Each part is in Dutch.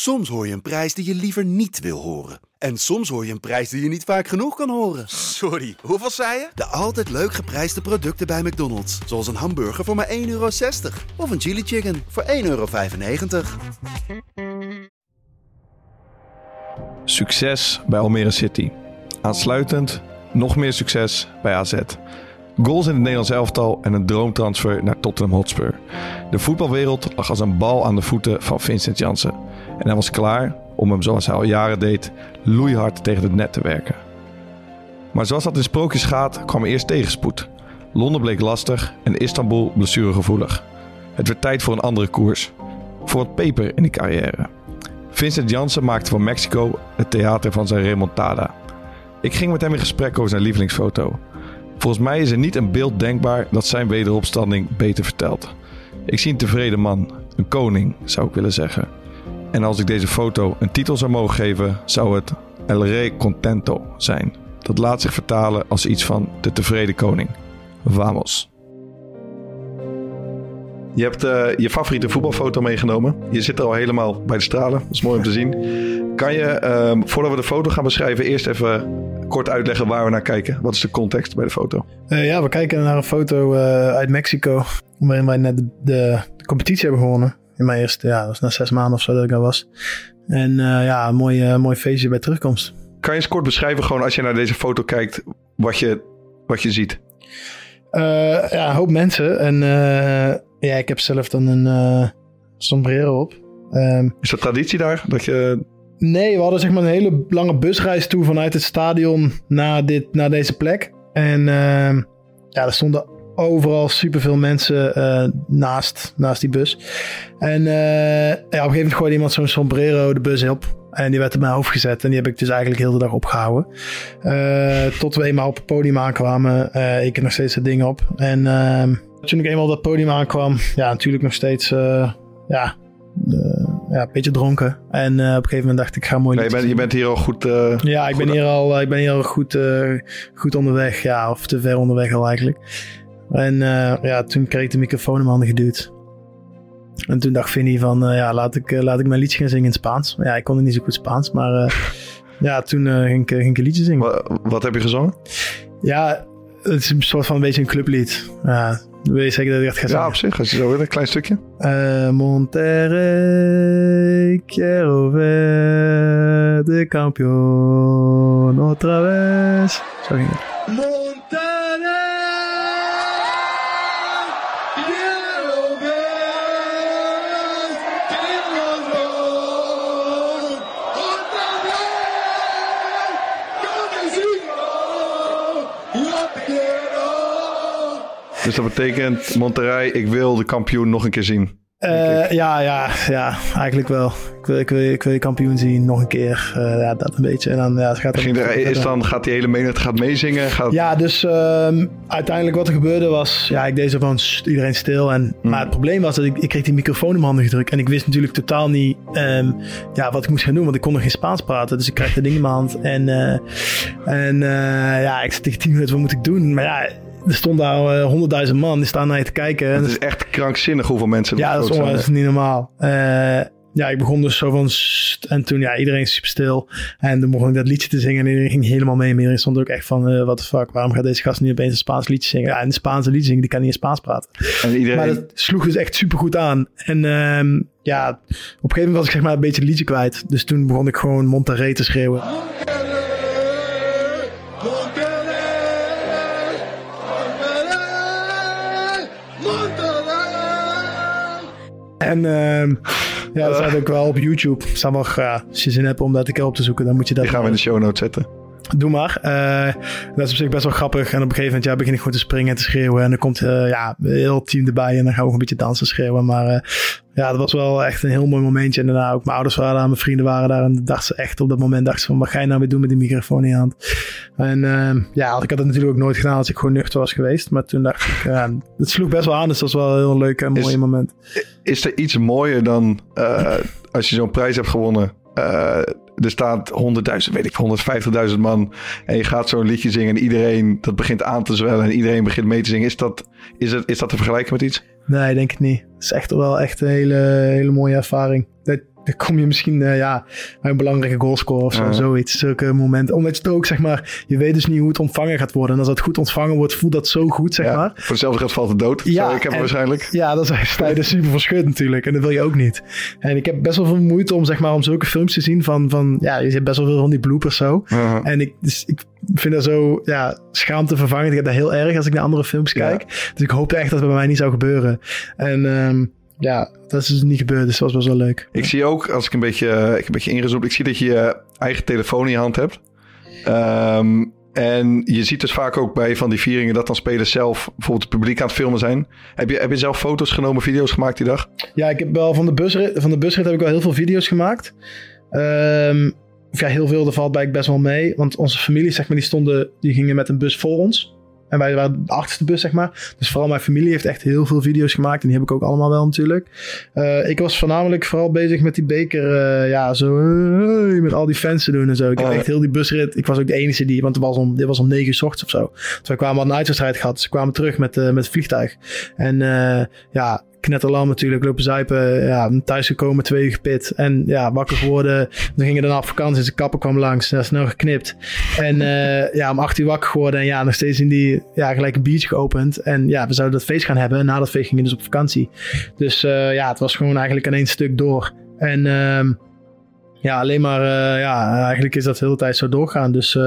Soms hoor je een prijs die je liever niet wil horen. En soms hoor je een prijs die je niet vaak genoeg kan horen. Sorry, hoeveel zei je? De altijd leuk geprijsde producten bij McDonald's. Zoals een hamburger voor maar 1,60 euro. Of een chili chicken voor 1,95 euro. Succes bij Almere City. Aansluitend nog meer succes bij AZ. Goals in het Nederlands elftal en een droomtransfer naar Tottenham Hotspur. De voetbalwereld lag als een bal aan de voeten van Vincent Janssen. En hij was klaar om hem zoals hij al jaren deed, loeihard tegen het net te werken. Maar zoals dat in sprookjes gaat, kwam er eerst tegenspoed. Londen bleek lastig en Istanbul blessuregevoelig. Het werd tijd voor een andere koers. Voor wat peper in die carrière. Vincent Janssen maakte van Mexico het theater van zijn remontada. Ik ging met hem in gesprek over zijn lievelingsfoto. Volgens mij is er niet een beeld denkbaar dat zijn wederopstanding beter vertelt. Ik zie een tevreden man, een koning zou ik willen zeggen. En als ik deze foto een titel zou mogen geven, zou het El Rey Contento zijn. Dat laat zich vertalen als iets van de tevreden koning. Vamos. Je hebt uh, je favoriete voetbalfoto meegenomen. Je zit er al helemaal bij de stralen. Dat is mooi om te zien. Kan je, uh, voordat we de foto gaan beschrijven, eerst even kort uitleggen waar we naar kijken? Wat is de context bij de foto? Uh, ja, we kijken naar een foto uit Mexico. Waarin wij net de, de, de, competitie hebben gewonnen. In mijn eerste, ja, dat was na zes maanden of zo dat ik daar was. En ja, een mooi, mooi feestje bij terugkomst. Kan je eens kort beschrijven, gewoon als je naar deze foto kijkt, wat je, wat je ziet? ja, een hoop mensen. En ja, ik heb zelf dan een sombrero op. Um, is dat traditie daar? Dat je... Nee, we hadden zeg maar een hele lange busreis toe vanuit het stadion naar, dit, naar deze plek. En uh, ja, er stonden overal superveel mensen uh, naast, naast die bus. En uh, ja, op een gegeven moment gooide iemand zo'n sombrero de bus op. En die werd op mijn hoofd gezet. En die heb ik dus eigenlijk heel de dag opgehouden. Uh, tot we eenmaal op het podium aankwamen. ik heb nog steeds dat ding op. En ehm, toen ik eenmaal op dat podium aankwam, ja, natuurlijk nog steeds, uh, ja, uh, ja, een beetje dronken. En uh, op een gegeven moment dacht ik, ga mooi. Je, bent, je bent hier al goed. ja, ik ben hier al, ik ben hier al goed, goed onderweg. Ja, of te ver onderweg al eigenlijk. En ja, toen kreeg ik de microfoon in mijn handen geduwd. En toen dacht Vinnie van, ja, laat ik, laat ik mijn liedje gaan zingen in Spaans. Ja, ik kon het niet zo goed Spaans, maar ja, toen ging, ik, ging ik een liedje zingen. Wat, wat heb je gezongen? Ja, het is een soort van een beetje een clublied. Ja, wil je zeker dat ik dat ga zeggen? Ja, op zich. Als je zo wil, een klein stukje. Uh, Monterrey, quiero ver de campeón otra vez. Zo ging het. Dus dat betekent, Monterrey, ik wil de kampioen nog een keer zien. Uh, ja, ja, ja, eigenlijk wel. Ik wil, ik wil, ik wil je kampioen zien nog een keer. Uh, ja, dat een beetje. En dan, ja, het gaat, er, is dan, gaat die hele menigte gaat meezingen? Gaat... Ja, dus uh, uiteindelijk wat er gebeurde was... Ja, ik deed gewoon iedereen stil. En, mm. Maar het probleem was dat ik, ik kreeg die microfoon in mijn handen gedrukt. En ik wist natuurlijk totaal niet um, ja, wat ik moest gaan doen. Want ik kon nog geen Spaans praten. Dus ik kreeg dat ding in mijn hand. En, uh, en ja, ik zat tegen tien minuten, wat moet ik doen? Maar ja er stonden daar eh, honderdduizend man, die staan naar je te kijken. Het is echt krankzinnig hoeveel mensen Ja, dat is, dat is niet normaal. Uh, ja, ik begon dus zo van... En toen, ja, iedereen super stil. En toen begon ik dat liedje te zingen en iedereen ging helemaal mee. Maar iedereen stond ook echt van, uh, what the fuck, waarom gaat deze gast nu opeens een Spaans liedje zingen? Ja, een Spaanse liedje zingen, die kan niet in Spaans praten. En iedereen... Maar dat sloeg dus echt super goed aan. En uh, ja, op een gegeven moment was ik zeg maar een beetje het liedje kwijt. Dus toen begon ik gewoon Monterrey te schreeuwen. En uh, ja, dat staat ook wel op YouTube. Ja, als je zin hebt om dat een keer op te zoeken, dan moet je dat... Die gaan we in de show notes zetten. Doe maar. Uh, dat is op zich best wel grappig. En op een gegeven moment ja, begin ik gewoon te springen en te schreeuwen. En dan komt uh, ja, heel team erbij en dan gaan we een beetje dansen schreeuwen. Maar uh, ja, dat was wel echt een heel mooi momentje. En daarna ook mijn ouders waren daar, mijn vrienden waren daar. En dachten ze echt op dat moment, dachten ze van, wat ga je nou weer doen met die microfoon in je hand? En ja, ik had het natuurlijk ook nooit gedaan als ik gewoon nuchter was geweest. Maar toen dacht ik, ja, het sloeg best wel aan. Dus dat was wel een heel leuk en mooi moment. Is er iets mooier dan als je zo'n prijs hebt gewonnen? er staat 100.000, weet ik, 150.000 man. En je gaat zo'n liedje zingen en iedereen dat begint aan te zwellen en iedereen begint mee te zingen. Is dat, is het, is dat te vergelijken met iets? Nee, denk ik niet. Het is echt wel echt een hele, hele mooie ervaring. Dat, dan kom je misschien uh, ja, bij een belangrijke goalscore of zo, Ja. zoiets. Zulke momenten. Omdat je het ook, zeg maar, je weet dus niet hoe het ontvangen gaat worden. En als het goed ontvangen wordt, voelt dat zo goed, zeg Ja, maar. Voor hetzelfde geld valt het dood. Ja, ik heb en- waarschijnlijk. Ja, dat is je er super verschut natuurlijk. En dat wil je ook niet. En ik heb best wel veel moeite om, zeg maar, om zulke films te zien van, van ja, je hebt best wel veel van die bloopers zo. En ik, dus ik vind dat zo, ja, schaamte vervangend. Ik heb dat heel erg als ik naar andere films kijk. Dus ik hoopte echt dat het bij mij niet zou gebeuren. En ehm, ja, dat is dus niet gebeurd. Dus dat was best wel leuk. Ik zie ook, als ik een beetje, eh, ik heb een beetje ingezoomd, ik zie dat je je eigen telefoon in je hand hebt. Ehm, en je ziet dus vaak ook bij van die vieringen dat dan spelers zelf bijvoorbeeld het publiek aan het filmen zijn. Heb je, heb je zelf foto's genomen, video's gemaakt die dag? Ja, ik heb wel van de busrit, van de busrit heb ik wel heel veel video's gemaakt. Ehm, of ja, heel veel, daar valt bij ik best wel mee. Want onze familie, zeg maar, die stonden, die gingen met een bus voor ons. En wij waren de achterste bus, zeg maar. Dus vooral mijn familie heeft echt heel veel video's gemaakt. En die heb ik ook allemaal wel natuurlijk. Eh, ik was voornamelijk vooral bezig met die beker. eh, ja, zo eh, met al die fans te doen en zo. Ik heb Oh, echt heel die busrit. Ik was ook de enige die, want het was om, dit was om negen uur s ochtends of zo. Dus wij kwamen al een uitwedstrijd gehad. Dus we kwamen terug met, met het vliegtuig. En ja, knetterlam natuurlijk, lopen zuipen. Ja, thuis gekomen, twee uur gepit. En ja, wakker geworden. We gingen daarna op vakantie. Zijn kapper kwam langs. Ja, snel geknipt. En eh, ja, om acht uur wakker geworden. En ja, nog steeds in die, ja, gelijk een biertje geopend. En ja, we zouden dat feest gaan hebben. En na dat feest gingen we dus op vakantie. Dus eh, ja, het was gewoon eigenlijk in één stuk door. En ehm, ja, alleen maar, eh, ja, eigenlijk is dat de hele tijd zo doorgaan. Dus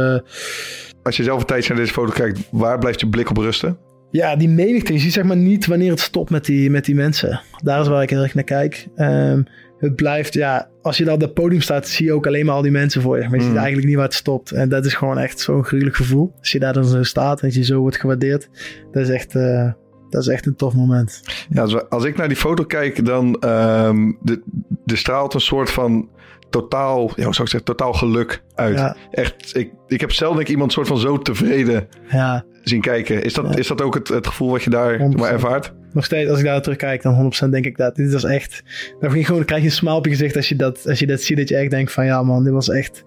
Als je zelf een tijdje naar deze foto kijkt, waar blijft je blik op rusten? Ja, die menigte. Je ziet zeg maar niet wanneer het stopt met die, met die mensen. Daar is waar ik heel erg naar kijk. Ehm, het blijft, ja, als je daar op dat podium staat, zie je ook alleen maar al die mensen voor je. Maar je Mm. ziet eigenlijk niet waar het stopt. En dat is gewoon echt zo'n gruwelijk gevoel. Als je daar dan zo staat en je zo wordt gewaardeerd. Dat is echt, eh, dat is echt een tof moment. Ja, als, ik naar die foto kijk, dan ehm de, de straalt een soort van totaal, ja, hoe zou ik zeggen, totaal geluk uit. Ja, Echt, ik, ik heb zelden denk ik, iemand soort van zo tevreden ja, zien kijken. Is dat, Ja. is dat ook het, het gevoel wat je daar 100%. maar ervaart? nog steeds, als ik daar terugkijk, dan 100% denk ik dat. Dit was echt, dan je gewoon, krijg je een smile op je gezicht als je dat, als je dat ziet. Dat je echt denkt van, ja man, dit was echt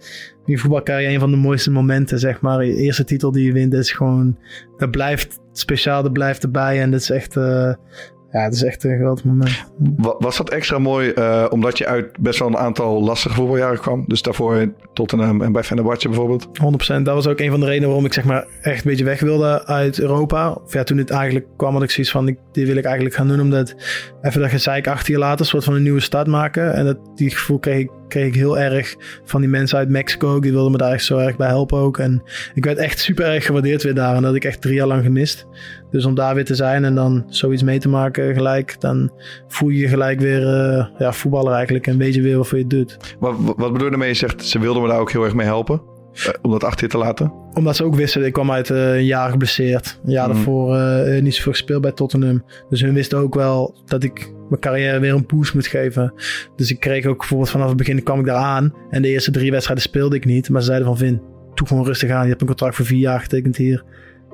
in je voetbalcarrière een van de mooiste momenten, zeg maar. Je eerste titel die je wint, is gewoon, dat blijft speciaal, dat blijft erbij. En dat is echt, eh, ja, het is echt een groot moment. Wa- Was dat extra mooi eh, omdat je uit best wel een aantal lastige voetbaljaren kwam? Dus daarvoor in Tottenham en bij Fenerbahce bijvoorbeeld? 100%. Dat was ook een van de redenen waarom ik zeg maar echt een beetje weg wilde uit Europa. Of ja, toen het eigenlijk kwam had ik zoiets van, ik, dit wil ik eigenlijk gaan doen. Omdat even dat gezeik achter je laten, soort van een nieuwe start maken. En dat, die gevoel kreeg ik, kreeg ik heel erg van die mensen uit Mexico. Die wilden me daar echt zo erg bij helpen ook. En ik werd echt super erg gewaardeerd weer daar. En dat ik echt drie jaar lang gemist. Dus om daar weer te zijn en dan zoiets mee te maken gelijk. Dan voel je je gelijk weer eh, ja, voetballer eigenlijk. En weet je weer waarvoor je doet. Wat, wat bedoel je ermee? Je zegt, ze wilden me daar ook heel erg mee helpen. Eh, om dat achter je te laten. Omdat ze ook wisten, ik kwam uit eh, een jaar geblesseerd. Een jaar Mhm. daarvoor eh, niet zoveel gespeeld bij Tottenham. Dus hun wisten ook wel dat ik mijn carrière weer een boost moet geven. Dus ik kreeg ook bijvoorbeeld vanaf het begin kwam ik daar aan. En de eerste drie wedstrijden speelde ik niet. Maar ze zeiden van Vin, doe gewoon rustig aan. Je hebt een contract voor vier jaar getekend hier.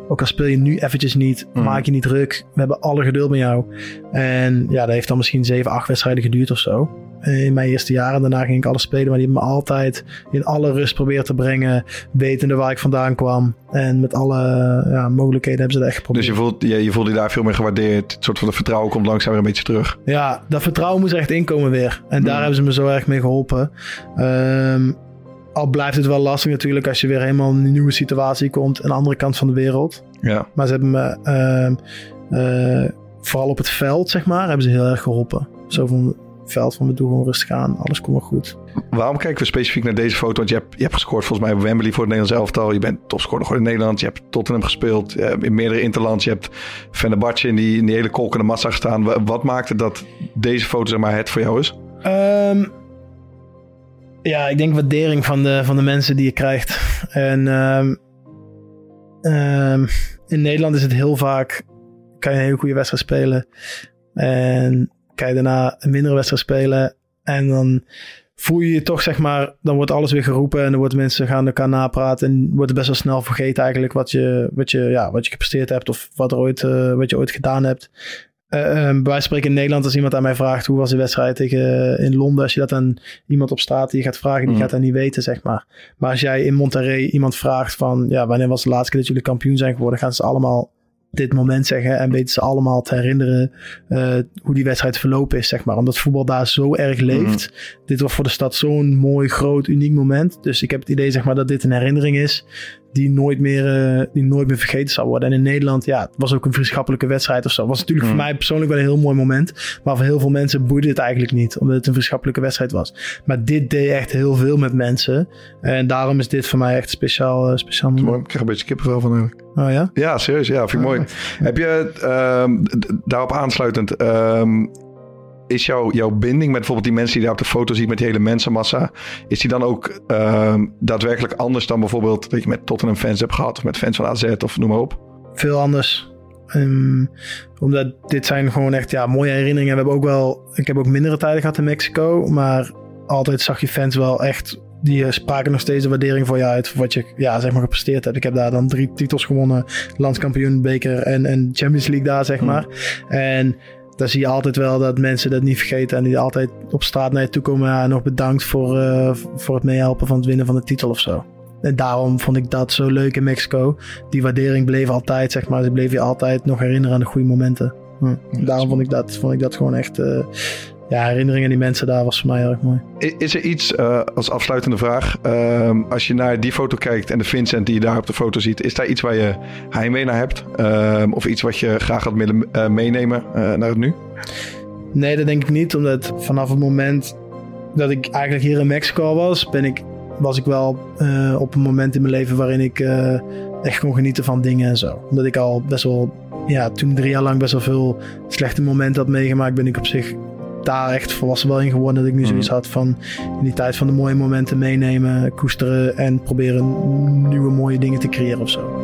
Ook al speel je nu eventjes niet, Mhm. maak je niet druk. We hebben alle geduld met jou. En ja, dat heeft dan misschien zeven, acht wedstrijden geduurd of zo. Eh, In mijn eerste jaren. Daarna ging ik alles spelen. Maar die hebben me altijd in alle rust proberen te brengen. Wetende waar ik vandaan kwam. En met alle ja, mogelijkheden hebben ze dat echt geprobeerd. Dus je voelt je, je voelde je daar veel meer gewaardeerd. Het soort van de vertrouwen komt langzaam weer een beetje terug. Ja, dat vertrouwen moest echt inkomen weer. En daar Mm. hebben ze me zo erg mee geholpen. Ehm, al blijft het wel lastig natuurlijk als je weer helemaal in een nieuwe situatie komt. Aan de andere kant van de wereld. Ja. Maar ze hebben me, ehm, eh, vooral op het veld, zeg maar, hebben ze heel erg geholpen. Zo van het veld van we doen gewoon rustig aan, alles komt wel goed. Waarom kijken we specifiek naar deze foto? Want je hebt, je hebt gescoord volgens mij bij Wembley voor het Nederlands elftal. Je bent topscorer geworden in Nederland. Je hebt Tottenham gespeeld. Hebt in meerdere interlands. Je hebt Fenerbahce in die, in die hele kolkende massa gestaan. Wa- Wat maakte dat deze foto zeg maar, het voor jou is? Ehm, ja, ik denk waardering van de, van de mensen die je krijgt. En ehm, ehm, in Nederland is het heel vaak, kan je een hele goede wedstrijd spelen. En kan je daarna een mindere wedstrijd spelen. En dan voel je je toch, zeg maar, dan wordt alles weer geroepen. En dan worden mensen gaan elkaar napraten. En wordt het best wel snel vergeten eigenlijk wat je, wat je, ja, wat je gepresteerd hebt. Of wat, er ooit, eh, wat je ooit gedaan hebt. Bij wijze van spreken in Nederland, als iemand aan mij vraagt hoe was de wedstrijd tegen, eh, in Londen, als je dat aan iemand op straat die gaat vragen, die Mhm. gaat dat niet weten, zeg maar. Maar als jij in Monterrey iemand vraagt van, ja, wanneer was de laatste keer dat jullie kampioen zijn geworden, gaan ze allemaal dit moment zeggen en weten ze allemaal te herinneren uh, hoe die wedstrijd verlopen is, zeg maar. Omdat voetbal daar zo erg leeft. Mhm. Dit was voor de stad zo'n mooi, groot, uniek moment. Dus ik heb het idee, zeg maar, dat dit een herinnering is die nooit meer, uh, die nooit meer vergeten zal worden. En in Nederland, ja, het was ook een vriendschappelijke wedstrijd of zo. Was natuurlijk voor mhm. mij persoonlijk wel een heel mooi moment. Maar voor heel veel mensen boeide het eigenlijk niet, omdat het een vriendschappelijke wedstrijd was. Maar dit deed echt heel veel met mensen. En daarom is dit voor mij echt speciaal. Uh, speciaal mooi. Ik krijg een beetje kippenvel van eigenlijk. Oh ja? Ja, serieus. Ja, vind ik mooi. Heb je um, daarop aansluitend... Um, is jouw, jouw binding met bijvoorbeeld die mensen die daar op de foto ziet met die hele mensenmassa, is die dan ook uh, daadwerkelijk anders dan bijvoorbeeld dat je met Tottenham fans hebt gehad of met fans van AZ of noem maar op? Veel anders. Um, omdat dit zijn gewoon echt ja, mooie herinneringen. We hebben ook wel, ik heb ook mindere tijden gehad in Mexico, maar altijd zag je fans wel echt die spraken nog steeds de waardering voor je uit. Voor wat je ja, zeg maar, gepresteerd hebt. Ik heb daar dan drie titels gewonnen: landskampioen, beker en, en Champions League daar, zeg hmm. maar. En daar zie je altijd wel dat mensen dat niet vergeten. En die altijd op straat naar je toe komen. Ja, nog bedankt voor, uh, voor het meehelpen van het winnen van de titel of zo. En daarom vond ik dat zo leuk in Mexico. Die waardering bleef altijd, zeg maar. Ze bleef je altijd nog herinneren aan de goede momenten. Hm. Daarom vond ik, dat, vond ik dat gewoon echt uh, ja, herinneringen aan die mensen daar was voor mij heel erg mooi. Is er iets, uh, als afsluitende vraag, uh, als je naar die foto kijkt en de Vincent die je daar op de foto ziet, is daar iets waar je heimwee naar hebt? Uh, of iets wat je graag had willen eh, meenemen naar het nu? Nee, dat denk ik niet, omdat vanaf het moment dat ik eigenlijk hier in Mexico was, ben ik, was ik wel op een moment in mijn leven waarin ik echt kon genieten van dingen en zo. Omdat ik al best wel ja, toen drie jaar lang best wel veel slechte momenten had meegemaakt, ben ik op zich daar echt volwassen wel in geworden. Dat ik nu zoiets mhm. had van in die tijd van de mooie momenten meenemen, koesteren en proberen nieuwe mooie dingen te creëren of zo.